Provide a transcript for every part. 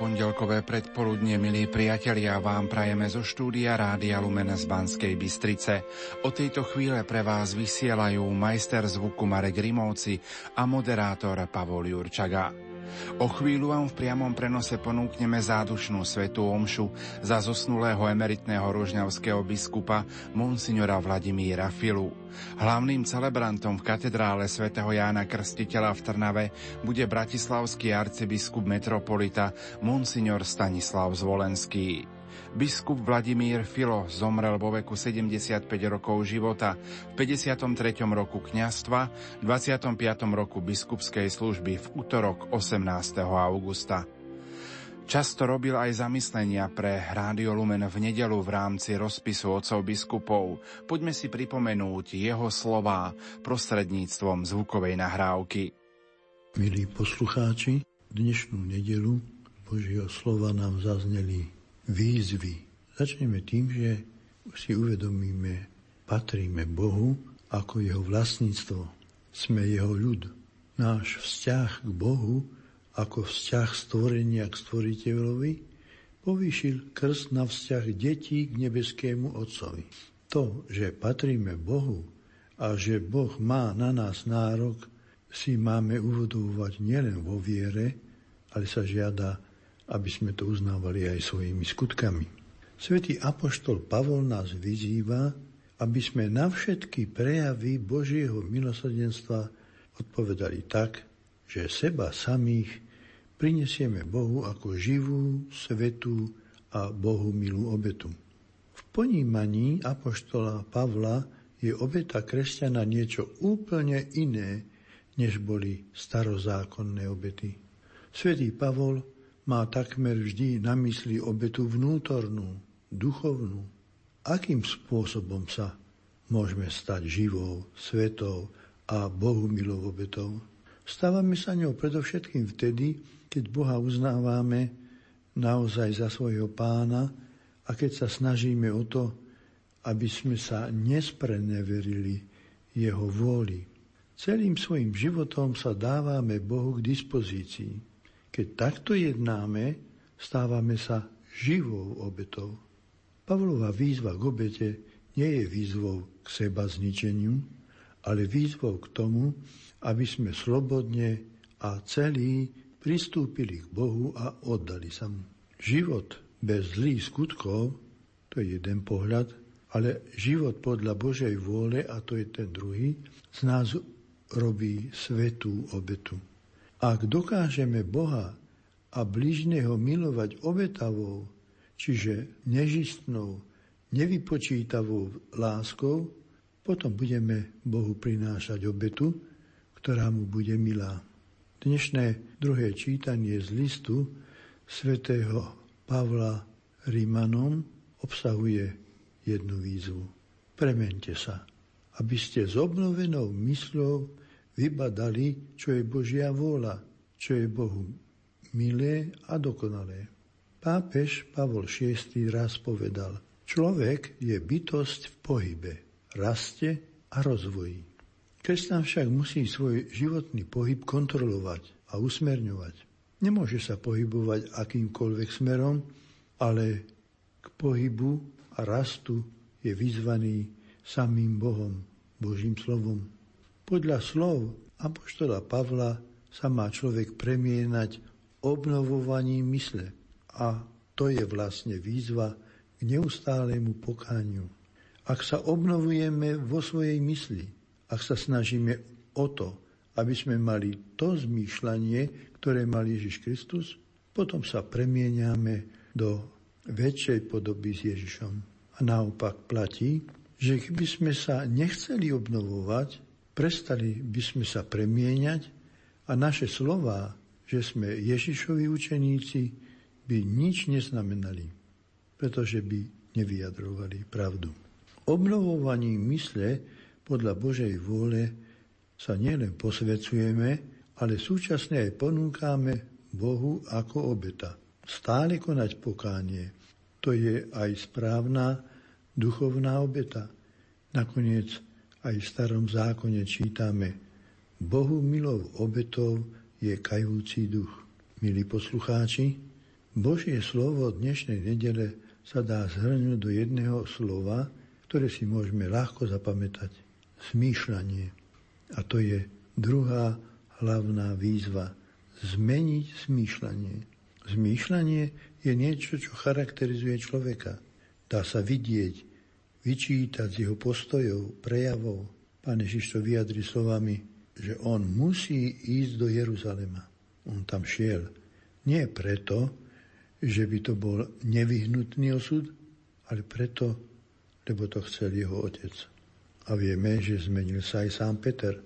Pondelkové predpoludnie, milí priatelia, vám prajeme zo štúdia Rádia Lumen z Banskej Bystrice. O tejto chvíle pre vás vysielajú majster zvuku Marek Rimovci a moderátor Pavol Jurčaga. O chvíľu vám v priamom prenose ponúkneme zádušnú svetú omšu za zosnulého emeritného rožňavského biskupa Monsignora Vladimíra Filu. Hlavným celebrantom v katedrále svätého Jána Krstiteľa v Trnave bude bratislavský arcibiskup metropolita Monsignor Stanislav Zvolenský. Biskup Vladimír Filo zomrel vo veku 75 rokov života, v 53. roku kňastva, v 25. roku biskupskej služby v útorok 18. augusta. Často robil aj zamyslenia pre Rádio Lumen v nedelu v rámci rozpisu otcov biskupov. Poďme si pripomenúť jeho slová prostredníctvom zvukovej nahrávky. Milí poslucháči, dnešnú nedelu Božieho slova nám zazneli výzvy. Začneme tým, že si uvedomíme, patríme Bohu ako jeho vlastníctvo. Sme jeho ľud. Náš vzťah k Bohu ako vzťah stvorenia k stvoriteľovi povýšil krst na vzťah detí k nebeskému Otcovi. To, že patríme Bohu a že Boh má na nás nárok, si máme uvodovať nielen vo viere, ale sa žiada aby sme to uznávali aj svojimi skutkami. Svetý Apoštol Pavol nás vyzýva, aby sme na všetky prejavy Božieho milosrdenstva odpovedali tak, že seba samých prinesieme Bohu ako živú, svetú a Bohu milú obetu. V ponímaní Apoštola Pavla je obeta kresťana niečo úplne iné, než boli starozákonné obety. Svetý Pavol má takmer vždy na mysli obetu vnútornú, duchovnú. Akým spôsobom sa môžeme stať živou, svetou a Bohu milou obetou? Stávame sa ňou predovšetkým vtedy, keď Boha uznávame naozaj za svojho pána a keď sa snažíme o to, aby sme sa nespreneverili jeho vôli. Celým svojim životom sa dávame Bohu k dispozícii. Keď takto jednáme, stávame sa živou obetou. Pavlova výzva k obete nie je výzvou k seba zničeniu, ale výzvou k tomu, aby sme slobodne a celí pristúpili k Bohu a oddali sa mu. Život bez zlých skutkov, to je jeden pohľad, ale život podľa Božej vôle, a to je ten druhý, z nás robí svetú obetu. Ak dokážeme Boha a bližného milovať obetavou, čiže nežistnou, nevypočítavou láskou, potom budeme Bohu prinášať obetu, ktorá mu bude milá. Dnešné druhé čítanie z listu svätého Pavla Rímanom obsahuje jednu výzvu. Premente sa, aby ste s obnovenou mysľou vybadali, čo je Božia vôľa, čo je Bohu milé a dokonalé. Pápež Pavol VI raz povedal, človek je bytosť v pohybe, raste a rozvoji. Kresťan však musí svoj životný pohyb kontrolovať a usmerňovať. Nemôže sa pohybovať akýmkoľvek smerom, ale k pohybu a rastu je vyzvaný samým Bohom, Božím slovom. Podľa slov Apoštola Pavla sa má človek premienať obnovovaním mysle a to je vlastne výzva k neustálemu pokániu. Ak sa obnovujeme vo svojej mysli, ak sa snažíme o to, aby sme mali to zmýšľanie, ktoré mal Ježiš Kristus, potom sa premieňame do väčšej podoby s Ježišom. A naopak platí, že keby sme sa nechceli obnovovať, prestali by sme sa premieňať a naše slová, že sme Ježišovi učeníci, by nič neznamenali, pretože by nevyjadrovali pravdu. Obnovovaním mysle podľa Božej vôle sa nielen posvecujeme, ale súčasne aj ponúkame Bohu ako obeta. Stále konať pokánie. To je aj správna duchovná obeta. Nakoniec aj v starom zákone čítame Bohu milou obetou je kajúci duch. Milí poslucháči, Božie slovo dnešnej nedele sa dá zhrnúť do jedného slova, ktoré si môžeme ľahko zapamätať. Zmýšľanie. A to je druhá hlavná výzva. Zmeniť zmýšľanie. Zmýšľanie je niečo, čo charakterizuje človeka. Dá sa vidieť, vyčítať z jeho postojov, prejavov. Pán Ježiš to vyjadri slovami, že on musí ísť do Jeruzalema. On tam šiel. Nie preto, že by to bol nevyhnutný osud, ale preto, lebo to chcel jeho otec. A vieme, že zmenil sa aj sám Peter.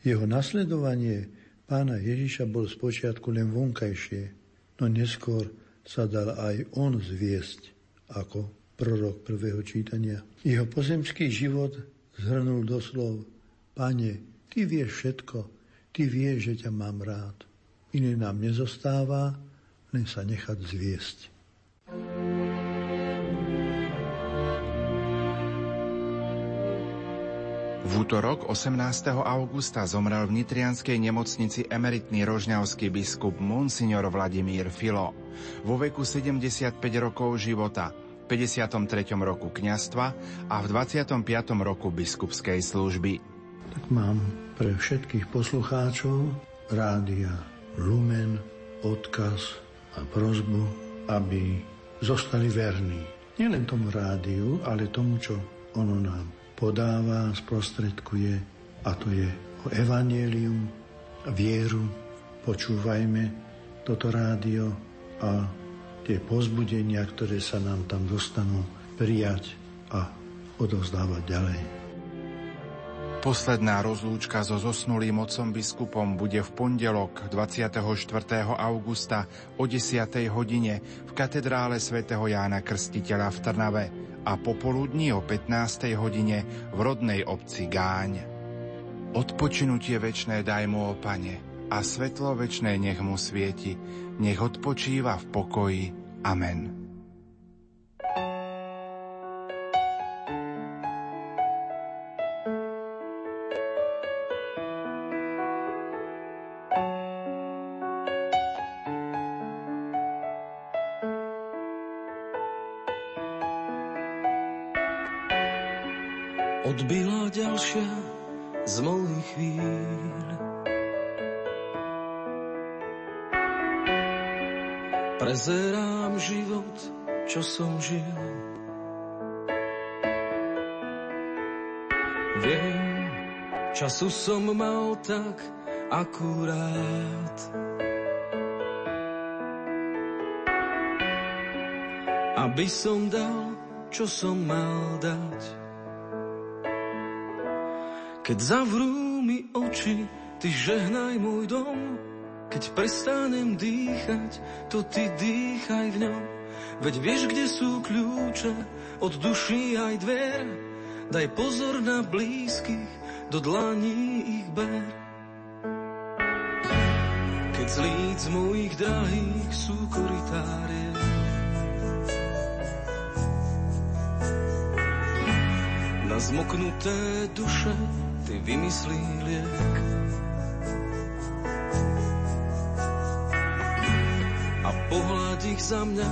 Jeho nasledovanie pána Ježiša bol spočiatku len vonkajšie, no neskôr sa dal aj on zviesť ako prorok prvého čítania. Jeho pozemský život zhrnul do slov Pane, Ty vieš všetko, Ty vieš, že ťa mám rád. Iné nám nezostáva, len sa nechať zviesť. V útorok 18. augusta zomrel v nitrianskej nemocnici emeritný rožňavský biskup Monsignor Vladimír Filo. Vo veku 75 rokov života, 53. roku kňastva a v 25. roku biskupskej služby. Tak mám pre všetkých poslucháčov rádia Lumen odkaz a prozbu, aby zostali verní. Nielen tomu rádiu, ale tomu, čo ono nám podáva, sprostredkuje, a to je o evanielium, vieru. Počúvajme toto rádio a tie pozbudenia, ktoré sa nám tam dostanú, prijať a odovzdávať ďalej. Posledná rozlúčka so zosnulým otcom biskupom bude v pondelok 24. augusta o 10. hodine v katedrále svätého Jána Krstiteľa v Trnave a popoludní o 15. hodine v rodnej obci Gáň. Odpočinutie večné daj mu, o Pane, a svetlo večné nech mu svieti, nech odpočíva v pokoji. Amen. Som mal tak akurát. Aby som dal, čo som mal dať. Keď zavrú mi oči, ty žehnaj môj dom. Keď prestanem dýchať, to ty dýchaj v ňom. Veď vieš, kde sú kľúče od duší aj dver. Daj pozor na blízkych, do dlaní ich ber. Keď z líc mojich drahých sú koritárie, na zmoknuté duše ty vymyslí liek. A pohľad ich za mňa,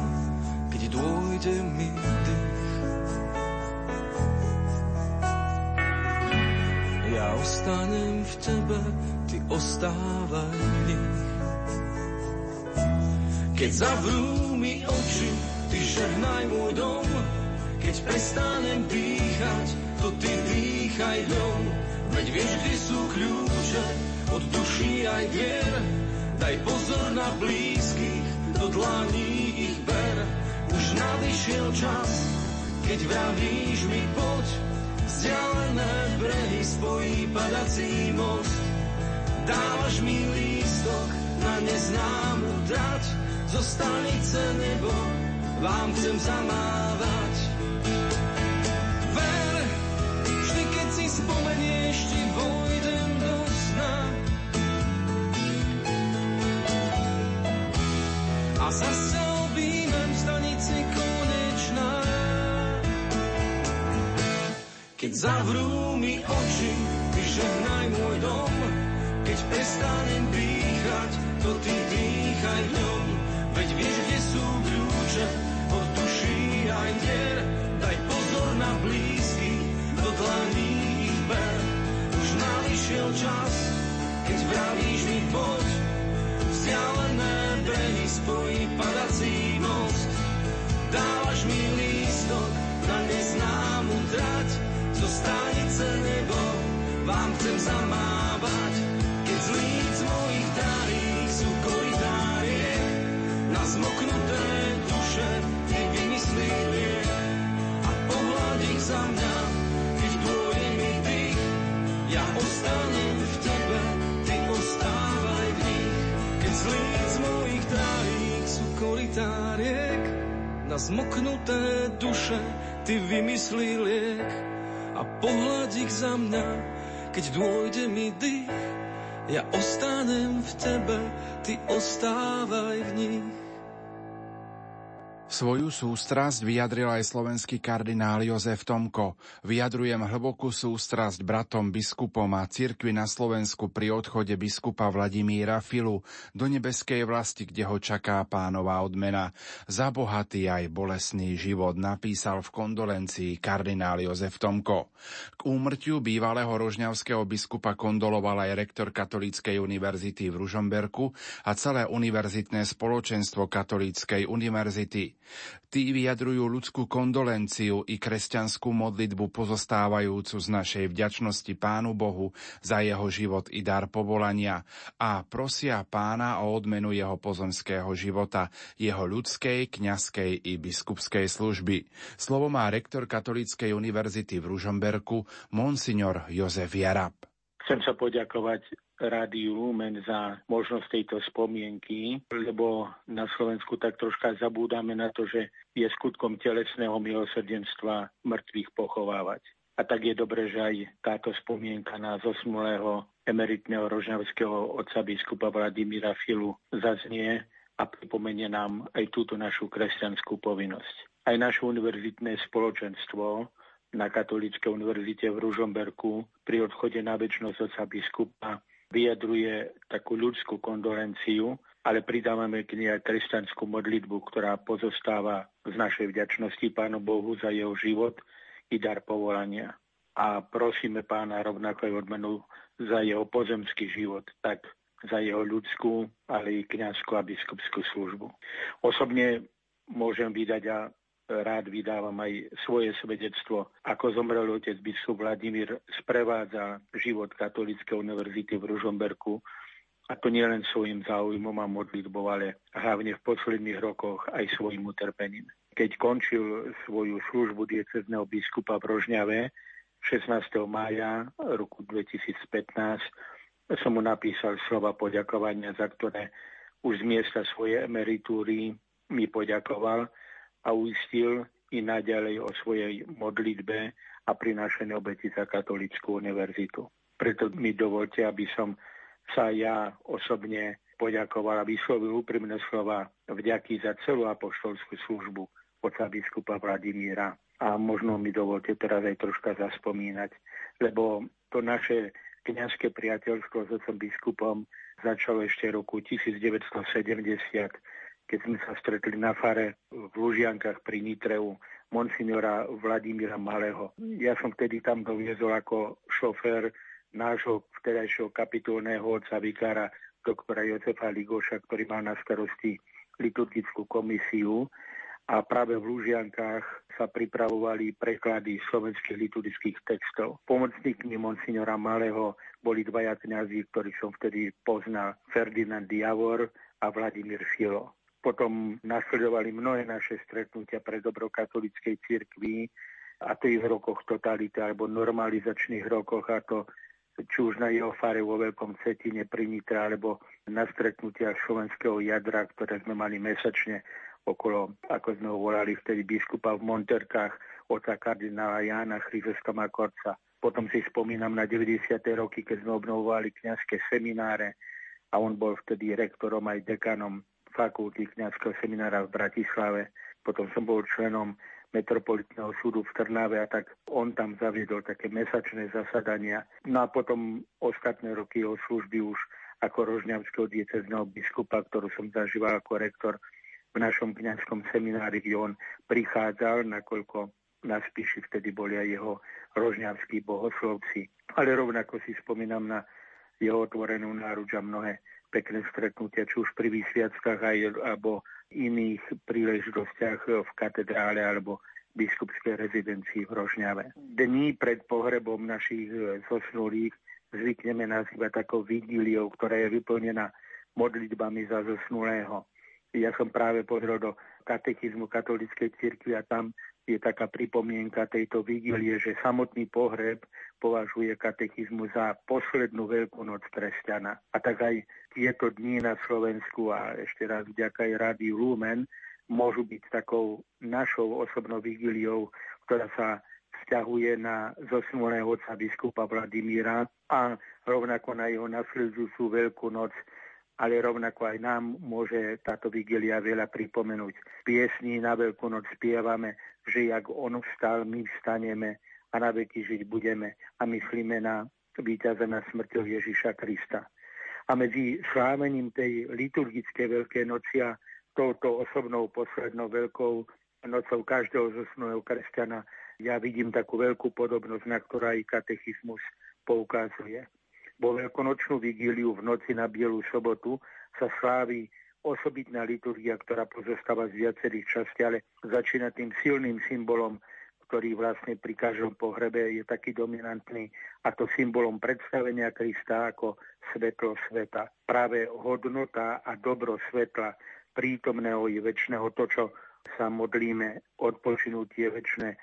keď dôjde mi dých. Ja ostanem v tebe, ty ostávaj v nich. Keď zavrú mi oči, ty žehnaj môj dom, keď prestanem dýchať, to ty dýchaj dom. Veď vieš, kde sú kľúče od duší aj vier. Daj pozor na blízkych, do dlaní ich ber. Už nadišiel čas, keď vravíš mi poď. Vzdialené brehy spojí padací most. Dávaš mi lístok na neznámu trať. zo stanice nebo vám chcem zamávať. Keď zavrú mi oči, vyžehnaj môj dom, keď prestanem dýchať, to ty dýchaj ňom. Veď vieš, kde sú kľúče od duší aj dier. Daj pozor na blízky, do dlaní ich ber. Už nališiel čas, keď vravíš mi poď. Vzdialené brehy spojí padací most. Dávaš mi lístok stanice nebo vám chcem zamávať. Keď z líc mojich darí sú koridárie, na zmoknuté duše ty vymyslí a pohľad ich za mňa, keď dôjde mi dých. Ja ostanem v tebe, ty ostávaj v nich. Keď z líc mojich darí sú koridáriek, na zmoknuté duše ty vymyslí liek a pohľad ich za mňa, keď dôjde mi dých. Ja ostanem v tebe, ty ostávaj v nich. Svoju sústrasť vyjadril aj slovenský kardinál Jozef Tomko. Vyjadrujem hlbokú sústrasť bratom biskupom a cirkvi na Slovensku pri odchode biskupa Vladimíra Filu do nebeskej vlasti, kde ho čaká pánová odmena. Za bohatý aj bolesný život napísal v kondolencii kardinál Jozef Tomko. K úmrtiu bývalého rožňavského biskupa kondoloval aj rektor Katolíckej univerzity v Ružomberku a celé univerzitné spoločenstvo Katolíckej univerzity. Tí vyjadrujú ľudskú kondolenciu i kresťanskú modlitbu pozostávajúcu z našej vďačnosti Pánu Bohu za jeho život i dar povolania a prosia pána o odmenu jeho pozemského života, jeho ľudskej, kňazskej i biskupskej služby. Slovo má rektor Katolíckej univerzity v Ružomberku, monsignor Jozef Jarab. Chcem sa poďakovať Rádiu Lumen za možnosť tejto spomienky, lebo na Slovensku tak troška zabúdame na to, že je skutkom telesného milosrdenstva mŕtvych pochovávať. A tak je dobré, že aj táto spomienka na zosmulého emeritného rožňavského otca biskupa Vladimíra Filu zaznie a pripomenie nám aj túto našu kresťanskú povinnosť. Aj naše univerzitné spoločenstvo na Katolíckej univerzite v Ružomberku pri odchode na väčšnosť otca biskupa vyjadruje takú ľudskú kondolenciu, ale pridávame k nej aj kresťanskú modlitbu, ktorá pozostáva z našej vďačnosti Pánu Bohu za jeho život i dar povolania. A prosíme pána rovnako aj odmenu za jeho pozemský život, tak za jeho ľudskú, ale i kniazskú a biskupskú službu. Osobne môžem vydať a rád vydávam aj svoje svedectvo. Ako zomrel otec biskup Vladimír, sprevádza život Katolíckej univerzity v Ružomberku a to nielen svojim záujmom a modlitbou, ale hlavne v posledných rokoch aj svojim utrpením. Keď končil svoju službu diecezneho biskupa v Rožňave 16. mája roku 2015 som mu napísal slova poďakovania, za ktoré už z miesta svojej emeritúry mi poďakoval a uistil i naďalej o svojej modlitbe a prinášení obeti za katolickú univerzitu. Preto mi dovolte, aby som sa ja osobne poďakoval a vyslovil úprimné slova vďaky za celú apoštolskú službu oca biskupa Vladimíra. A možno mi dovolte teraz aj troška zaspomínať, lebo to naše kňazské priateľstvo s otcom biskupom začalo ešte roku 1970 keď sme sa stretli na fare v Lužiankách pri Nitreu monsignora Vladimíra Malého. Ja som vtedy tam doviezol ako šofér nášho vtedajšieho kapitulného otca vikára doktora Jozefa Ligoša, ktorý mal na starosti liturgickú komisiu a práve v Lužiankách sa pripravovali preklady slovenských liturgických textov. Pomocníkmi monsignora Malého boli dvaja kňazí, ktorých som vtedy poznal, Ferdinand Javor a Vladimír Filo. Potom nasledovali mnohé naše stretnutia pre dobro katolíckej cirkvi a to v rokoch totality alebo normalizačných rokoch a to či už na jeho fare vo Veľkom Cetine pri Nitre, alebo na stretnutiach slovenského jadra, ktoré sme mali mesačne okolo, ako sme ho volali vtedy, biskupa v Monterkách, oca kardinála Jána Chryzoska Makorca. Potom si spomínam na 90. roky, keď sme obnovovali kňazské semináre a on bol vtedy rektorom aj dekanom fakulty kňazského seminára v Bratislave. Potom som bol členom metropolitného súdu v Trnave a tak on tam zaviedol také mesačné zasadania. No a potom ostatné roky jeho služby už ako rožňavského diecezného biskupa, ktorú som zažíval ako rektor v našom kňazskom seminári, kde on prichádzal, nakoľko na spíši vtedy boli aj jeho rožňavskí bohoslovci. Ale rovnako si spomínam na jeho otvorenú náruč a mnohé pekné stretnutia, či už pri vysviackách aj, alebo iných príležitostiach v katedrále alebo biskupskej rezidencii v Rožňave. Dní pred pohrebom našich zosnulých zvykneme nazývať takou vigíliou, ktorá je vyplnená modlitbami za zosnulého. Ja som práve pozrel do katechizmu katolíckej cirkvi a tam je taká pripomienka tejto vigílie, že samotný pohreb považuje katechizmu za poslednú veľkú noc kresťana. A tak aj tieto dni na Slovensku a ešte raz vďaka aj Rádiu Lumen môžu byť takou našou osobnou vigíliou, ktorá sa vzťahuje na zosnulého otca biskupa Vladimíra a rovnako na jeho nasledujúcu veľkú noc ale rovnako aj nám môže táto vigilia veľa pripomenúť. V piesni na Veľkú noc spievame, že jak on vstal, my vstaneme a na veky žiť budeme a myslíme na víťaza na smrťou Ježiša Krista. A medzi slávením tej liturgickej Veľkej noci a touto osobnou poslednou veľkou nocou každého zosnulého kresťana ja vidím takú veľkú podobnosť, na ktorá aj katechizmus poukazuje. Vo veľkonočnú vigíliu v noci na Bielu sobotu sa slávi osobitná liturgia, ktorá pozostáva z viacerých častí, ale začína tým silným symbolom, ktorý vlastne pri každom pohrebe je taký dominantný, a to symbolom predstavenia Krista ako svetlo sveta. Práve hodnota a dobro svetla prítomného i väčšného, to, čo sa modlíme, odpočinutie väčšie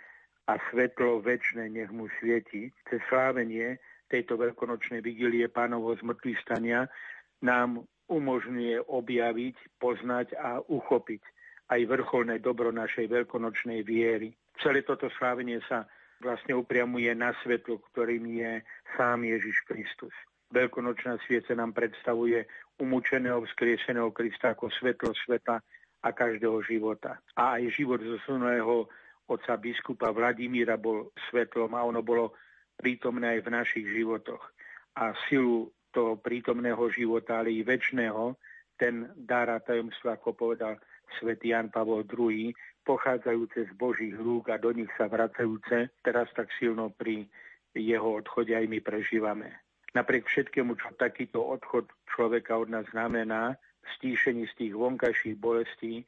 a svetlo väčšie nech mu svieti. Cez slávenie tejto veľkonočnej vigilie pánovho zmrtvých stania nám umožňuje objaviť, poznať a uchopiť aj vrcholné dobro našej veľkonočnej viery. Celé toto slávenie sa vlastne upriamuje na svetlo, ktorým je sám Ježiš Kristus. Veľkonočná svieca nám predstavuje umúčeného, vzkrieseného Krista ako svetlo sveta a každého života. A aj život zosunulého otca biskupa Vladimíra bol svetlom a ono bolo prítomné aj v našich životoch. A silu toho prítomného života, ale i väčšného, ten dar a tajomstvo, ako povedal svätý Jan Pavol II, pochádzajúce z Božích rúk a do nich sa vracajúce, teraz tak silno pri jeho odchode aj my prežívame. Napriek všetkému, čo takýto odchod človeka od nás znamená, stíšení z tých vonkajších bolestí,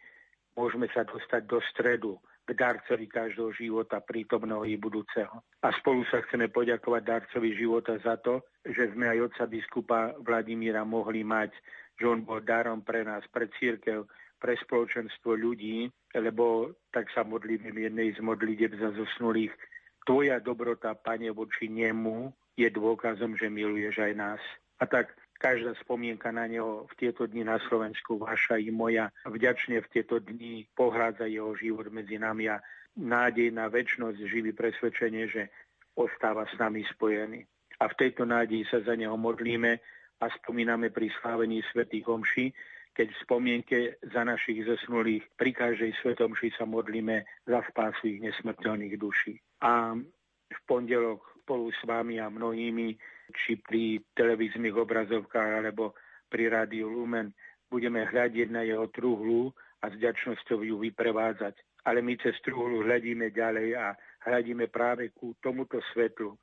môžeme sa dostať do stredu, darcovi každého života, prítomného i budúceho. A spolu sa chceme poďakovať darcovi života za to, že sme aj otca biskupa Vladimíra mohli mať, že on bol darom pre nás, pre církev, pre spoločenstvo ľudí, lebo tak sa modlíme jednej z modlitev za zosnulých. Tvoja dobrota, Pane, voči nemu je dôkazom, že miluješ aj nás. A tak každá spomienka na neho v tieto dni na Slovensku, vaša i moja, vďačne v tieto dni pohrádza jeho život medzi nami a nádej na väčnosť, živý presvedčenie, že ostáva s nami spojený. A v tejto nádeji sa za neho modlíme a spomíname pri slávení svätých omší, keď v spomienke za našich zesnulých pri každej svetomši sa modlíme za spásu ich nesmrteľných duší. A v pondelok spolu s vami a mnohými či pri televíznych obrazovkách alebo pri rádiu Lumen budeme hľadiť na jeho truhlu a s ďačnosťou ju vyprevádzať. Ale my cez truhlu hľadíme ďalej a hľadíme práve ku tomuto svetlu,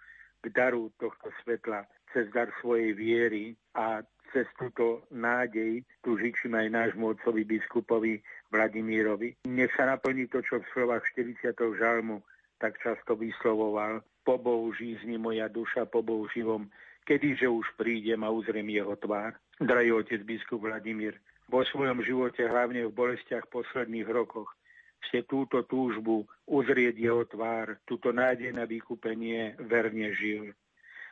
k daru tohto svetla, cez dar svojej viery a cez túto nádej tu žičím aj nášmu otcovi biskupovi Vladimírovi. Nech sa naplní to, čo v slovách 40. žalmu tak často vyslovoval, po Bohu žízni moja duša, po Bohu živom, kedyže už prídem a uzriem jeho tvár. Drahý otec biskup Vladimír, vo svojom živote, hlavne v bolestiach posledných rokoch, ste túto túžbu uzrieť jeho tvár, túto nádej na vykúpenie verne žil.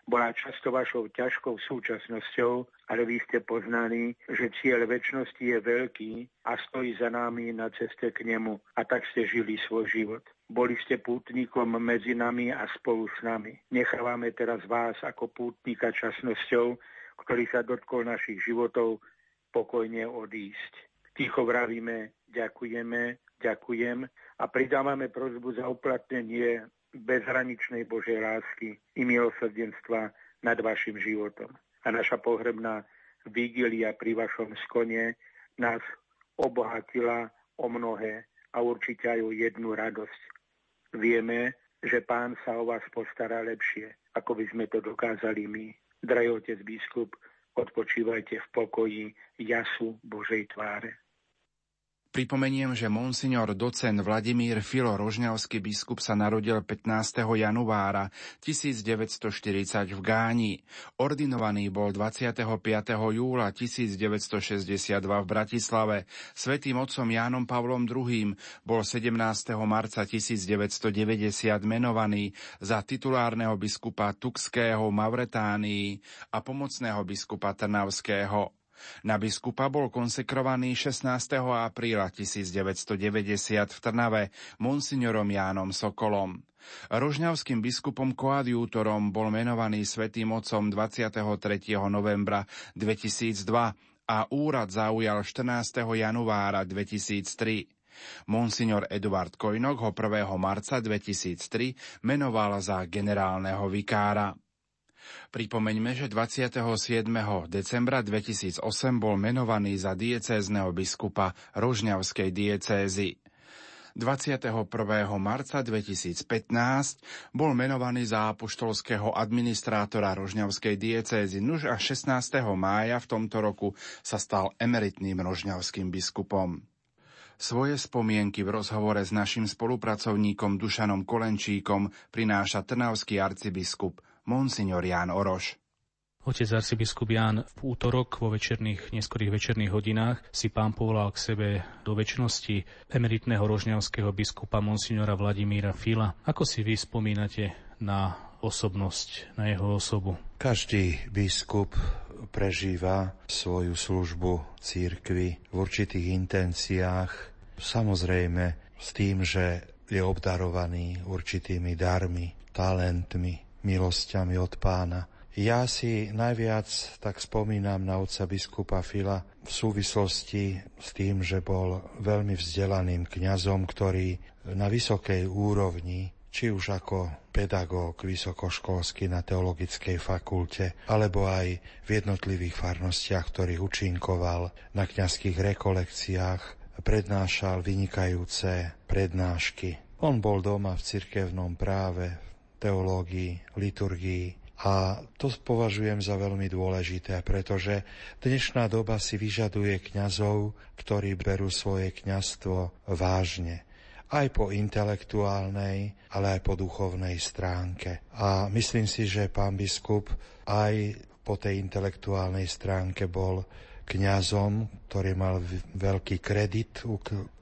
bola často vašou ťažkou súčasnosťou, ale vy ste poznali, že cieľ väčšnosti je veľký a stojí za nami na ceste k nemu a tak ste žili svoj život. Boli ste pútnikom medzi nami a spolu s nami. Nechávame teraz vás ako pútnika časnosťou, ktorý sa dotkol našich životov, pokojne odísť. Ticho vravíme, ďakujeme, ďakujem a pridávame prozbu za uplatnenie bezhraničnej Božej lásky i milosrdenstva nad vašim životom. A naša pohrebná vigília pri vašom skone nás obohatila o mnohé a určite aj o jednu radosť. Vieme, že pán sa o vás postará lepšie, ako by sme to dokázali my. Drahý otec biskup, odpočívajte v pokoji jasu Božej tváre. Pripomeniem, že monsignor docen Vladimír Filo Rožňavský biskup sa narodil 15. januára 1940 v Gáni. Ordinovaný bol 25. júla 1962 v Bratislave. Svetým otcom Jánom Pavlom II bol 17. marca 1990 menovaný za titulárneho biskupa Tukského Mauretánii a pomocného biskupa Trnavského. Na biskupa bol konsekrovaný 16. apríla 1990 v Trnave monsignorom Jánom Sokolom. Rožňavským biskupom koadjútorom bol menovaný svätým otcom 23. novembra 2002 a úrad zaujal 14. januára 2003. Monsignor Eduard Kojnok ho 1. marca 2003 menoval za generálneho vikára. Pripomeňme, že 27. decembra 2008 bol menovaný za diecézneho biskupa Rožňavskej diecézy. 21. marca 2015 bol menovaný za apoštolského administrátora Rožňavskej diecézy, nuž a 16. mája v tomto roku sa stal emeritným rožňavským biskupom. Svoje spomienky v rozhovore s našim spolupracovníkom Dušanom Kolenčíkom prináša trnavský arcibiskup monsignor Ján Oroš. Otec arcibiskup Ján v útorok vo večerných, neskorých večerných hodinách si pán povolal k sebe do väčšnosti emeritného rožňavského biskupa monsignora Vladimíra Fila. Ako si vy spomínate na osobnosť, na jeho osobu? Každý biskup prežíva svoju službu církvy v určitých intenciách, samozrejme s tým, že je obdarovaný určitými darmi, talentmi, milosťami od pána. Ja si najviac tak spomínam na otca biskupa Fila v súvislosti s tým, že bol veľmi vzdelaným kňazom, ktorý na vysokej úrovni či už ako pedagóg vysokoškolský na teologickej fakulte, alebo aj v jednotlivých farnostiach, ktorých učinkoval na kňazských rekolekciách, prednášal vynikajúce prednášky. On bol doma v cirkevnom práve, teológii, liturgii. A to považujem za veľmi dôležité, pretože dnešná doba si vyžaduje kňazov, ktorí berú svoje kňazstvo vážne aj po intelektuálnej, ale aj po duchovnej stránke. A myslím si, že pán biskup aj po tej intelektuálnej stránke bol kňazom, ktorý mal veľký kredit u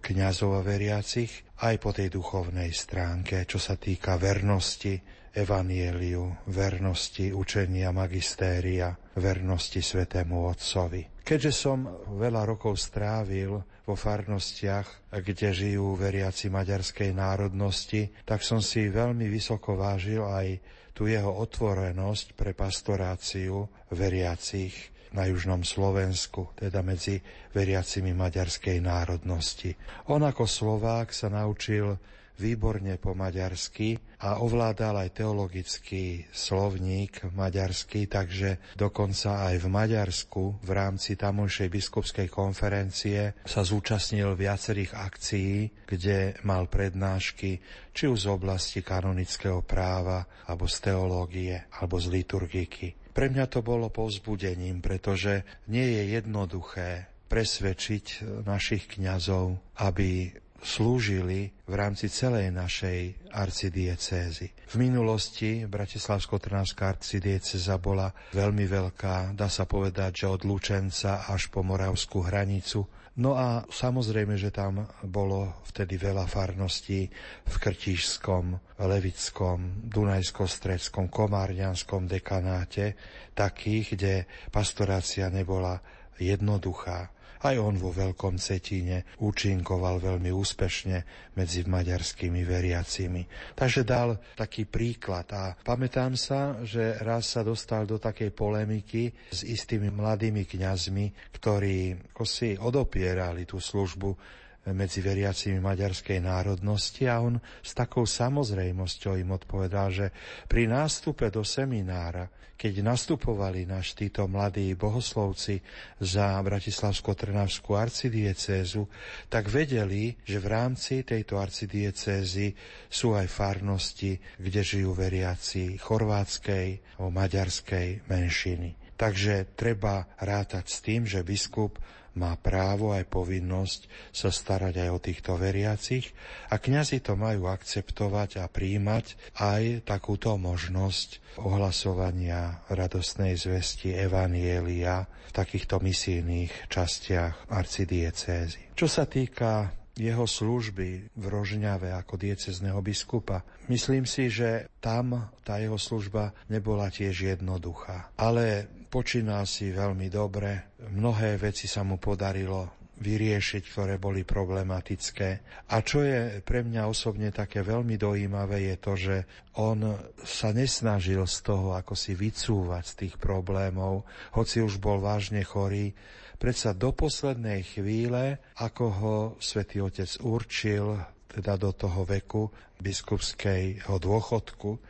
kňazov a veriacich, aj po tej duchovnej stránke, čo sa týka vernosti, evanieliu, vernosti učenia magistéria, vernosti svetému Otcovi. Keďže som veľa rokov strávil vo farnostiach, kde žijú veriaci maďarskej národnosti, tak som si veľmi vysoko vážil aj tú jeho otvorenosť pre pastoráciu veriacich na južnom Slovensku, teda medzi veriacimi maďarskej národnosti. On ako Slovák sa naučil výborne po maďarsky a ovládal aj teologický slovník maďarský, takže dokonca aj v Maďarsku v rámci tamojšej biskupskej konferencie sa zúčastnil viacerých akcií, kde mal prednášky či už z oblasti kanonického práva, alebo z teológie, alebo z liturgiky. Pre mňa to bolo povzbudením, pretože nie je jednoduché presvedčiť našich kňazov, aby slúžili v rámci celej našej arcidiecézy. V minulosti Bratislavsko-Trnavská arcidieceza bola veľmi veľká, dá sa povedať, že od Lučenca až po moravskú hranicu No a samozrejme, že tam bolo vtedy veľa farností v Krtišskom, Levickom, Dunajsko-Stredskom, Komárňanskom dekanáte, takých, kde pastorácia nebola jednoduchá. Aj on vo Veľkom Cetíne účinkoval veľmi úspešne medzi maďarskými veriacimi. Takže dal taký príklad a pamätám sa, že raz sa dostal do takej polemiky s istými mladými kňazmi, ktorí si odopierali tú službu medzi veriacimi maďarskej národnosti a on s takou samozrejmosťou im odpovedal, že pri nástupe do seminára keď nastupovali naš títo mladí bohoslovci za Bratislavsko-Trnavskú arcidiecézu, tak vedeli, že v rámci tejto arcidiecézy sú aj farnosti, kde žijú veriaci chorvátskej o maďarskej menšiny. Takže treba rátať s tým, že biskup má právo aj povinnosť sa starať aj o týchto veriacich a kňazi to majú akceptovať a príjmať aj takúto možnosť ohlasovania radostnej zvesti Evanielia v takýchto misijných častiach arcidiecézy. Čo sa týka jeho služby v Rožňave ako diecezneho biskupa. Myslím si, že tam tá jeho služba nebola tiež jednoduchá. Ale počínal si veľmi dobre, mnohé veci sa mu podarilo vyriešiť, ktoré boli problematické. A čo je pre mňa osobne také veľmi dojímavé, je to, že on sa nesnažil z toho, ako si vycúvať z tých problémov, hoci už bol vážne chorý, predsa do poslednej chvíle, ako ho svätý Otec určil, teda do toho veku biskupského dôchodku,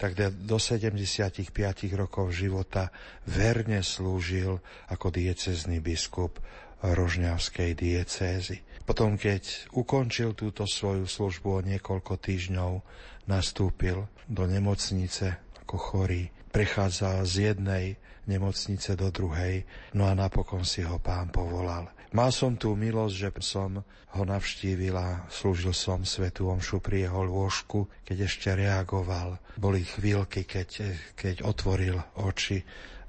tak do 75 rokov života verne slúžil ako diecezný biskup Rožňavskej diecézy. Potom, keď ukončil túto svoju službu o niekoľko týždňov, nastúpil do nemocnice ako chorý. Prechádzal z jednej nemocnice do druhej, no a napokon si ho pán povolal. Mal som tú milosť, že som ho navštívil a slúžil som svetu omšu pri jeho lôžku, keď ešte reagoval. Boli chvíľky, keď, keď otvoril oči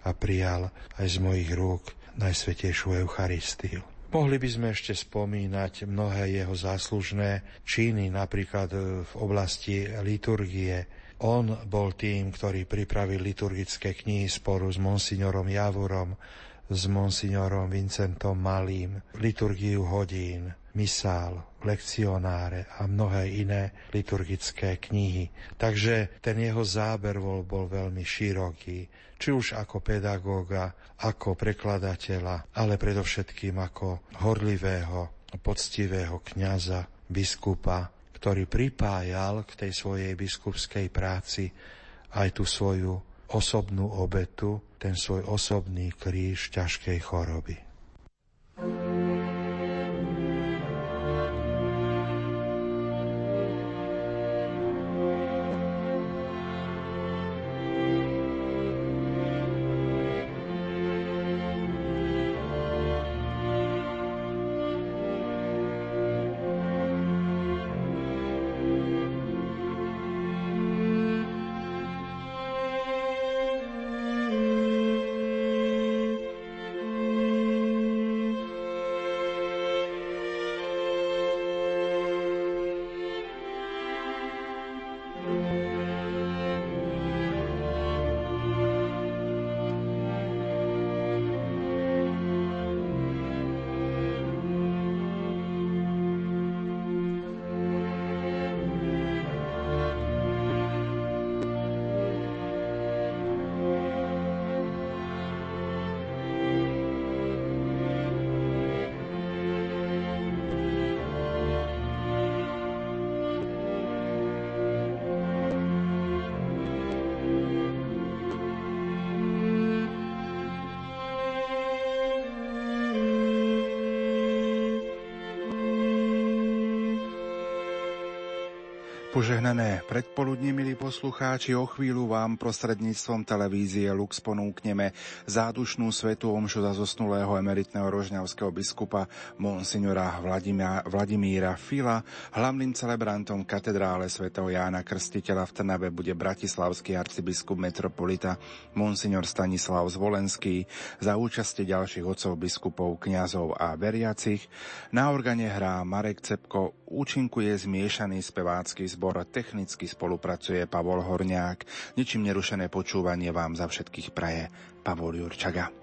a prijal aj z mojich rúk Najsvetejšiu Eucharistiu. Mohli by sme ešte spomínať mnohé jeho záslužné činy, napríklad v oblasti liturgie. On bol tým, ktorý pripravil liturgické knihy sporu s monsignorom Javurom, s monsignorom Vincentom Malým, liturgiu hodín, misál, lekcionáre a mnohé iné liturgické knihy. Takže ten jeho záber bol, bol veľmi široký, či už ako pedagóga, ako prekladateľa, ale predovšetkým ako horlivého, poctivého kňaza, biskupa, ktorý pripájal k tej svojej biskupskej práci aj tú svoju osobnú obetu, ten svoj osobný kríž ťažkej choroby. Požehnané predpoludne, milí poslucháči, o chvíľu vám prostredníctvom televízie Lux ponúkneme zádušnú svetú omšu za zosnulého emeritného rožňavského biskupa monsignora Vladimíra, Vladimíra Fila. Hlavným celebrantom katedrále svätého Jána Krstiteľa v Trnave bude bratislavský arcibiskup metropolita monsignor Stanislav Zvolenský za účasti ďalších otcov biskupov, kňazov a veriacich. Na organe hrá Marek Cepko, účinkuje zmiešaný spevácky zbor zbor technicky spolupracuje Pavol Horniák. Ničím nerušené počúvanie vám za všetkých praje Pavol Jurčaga.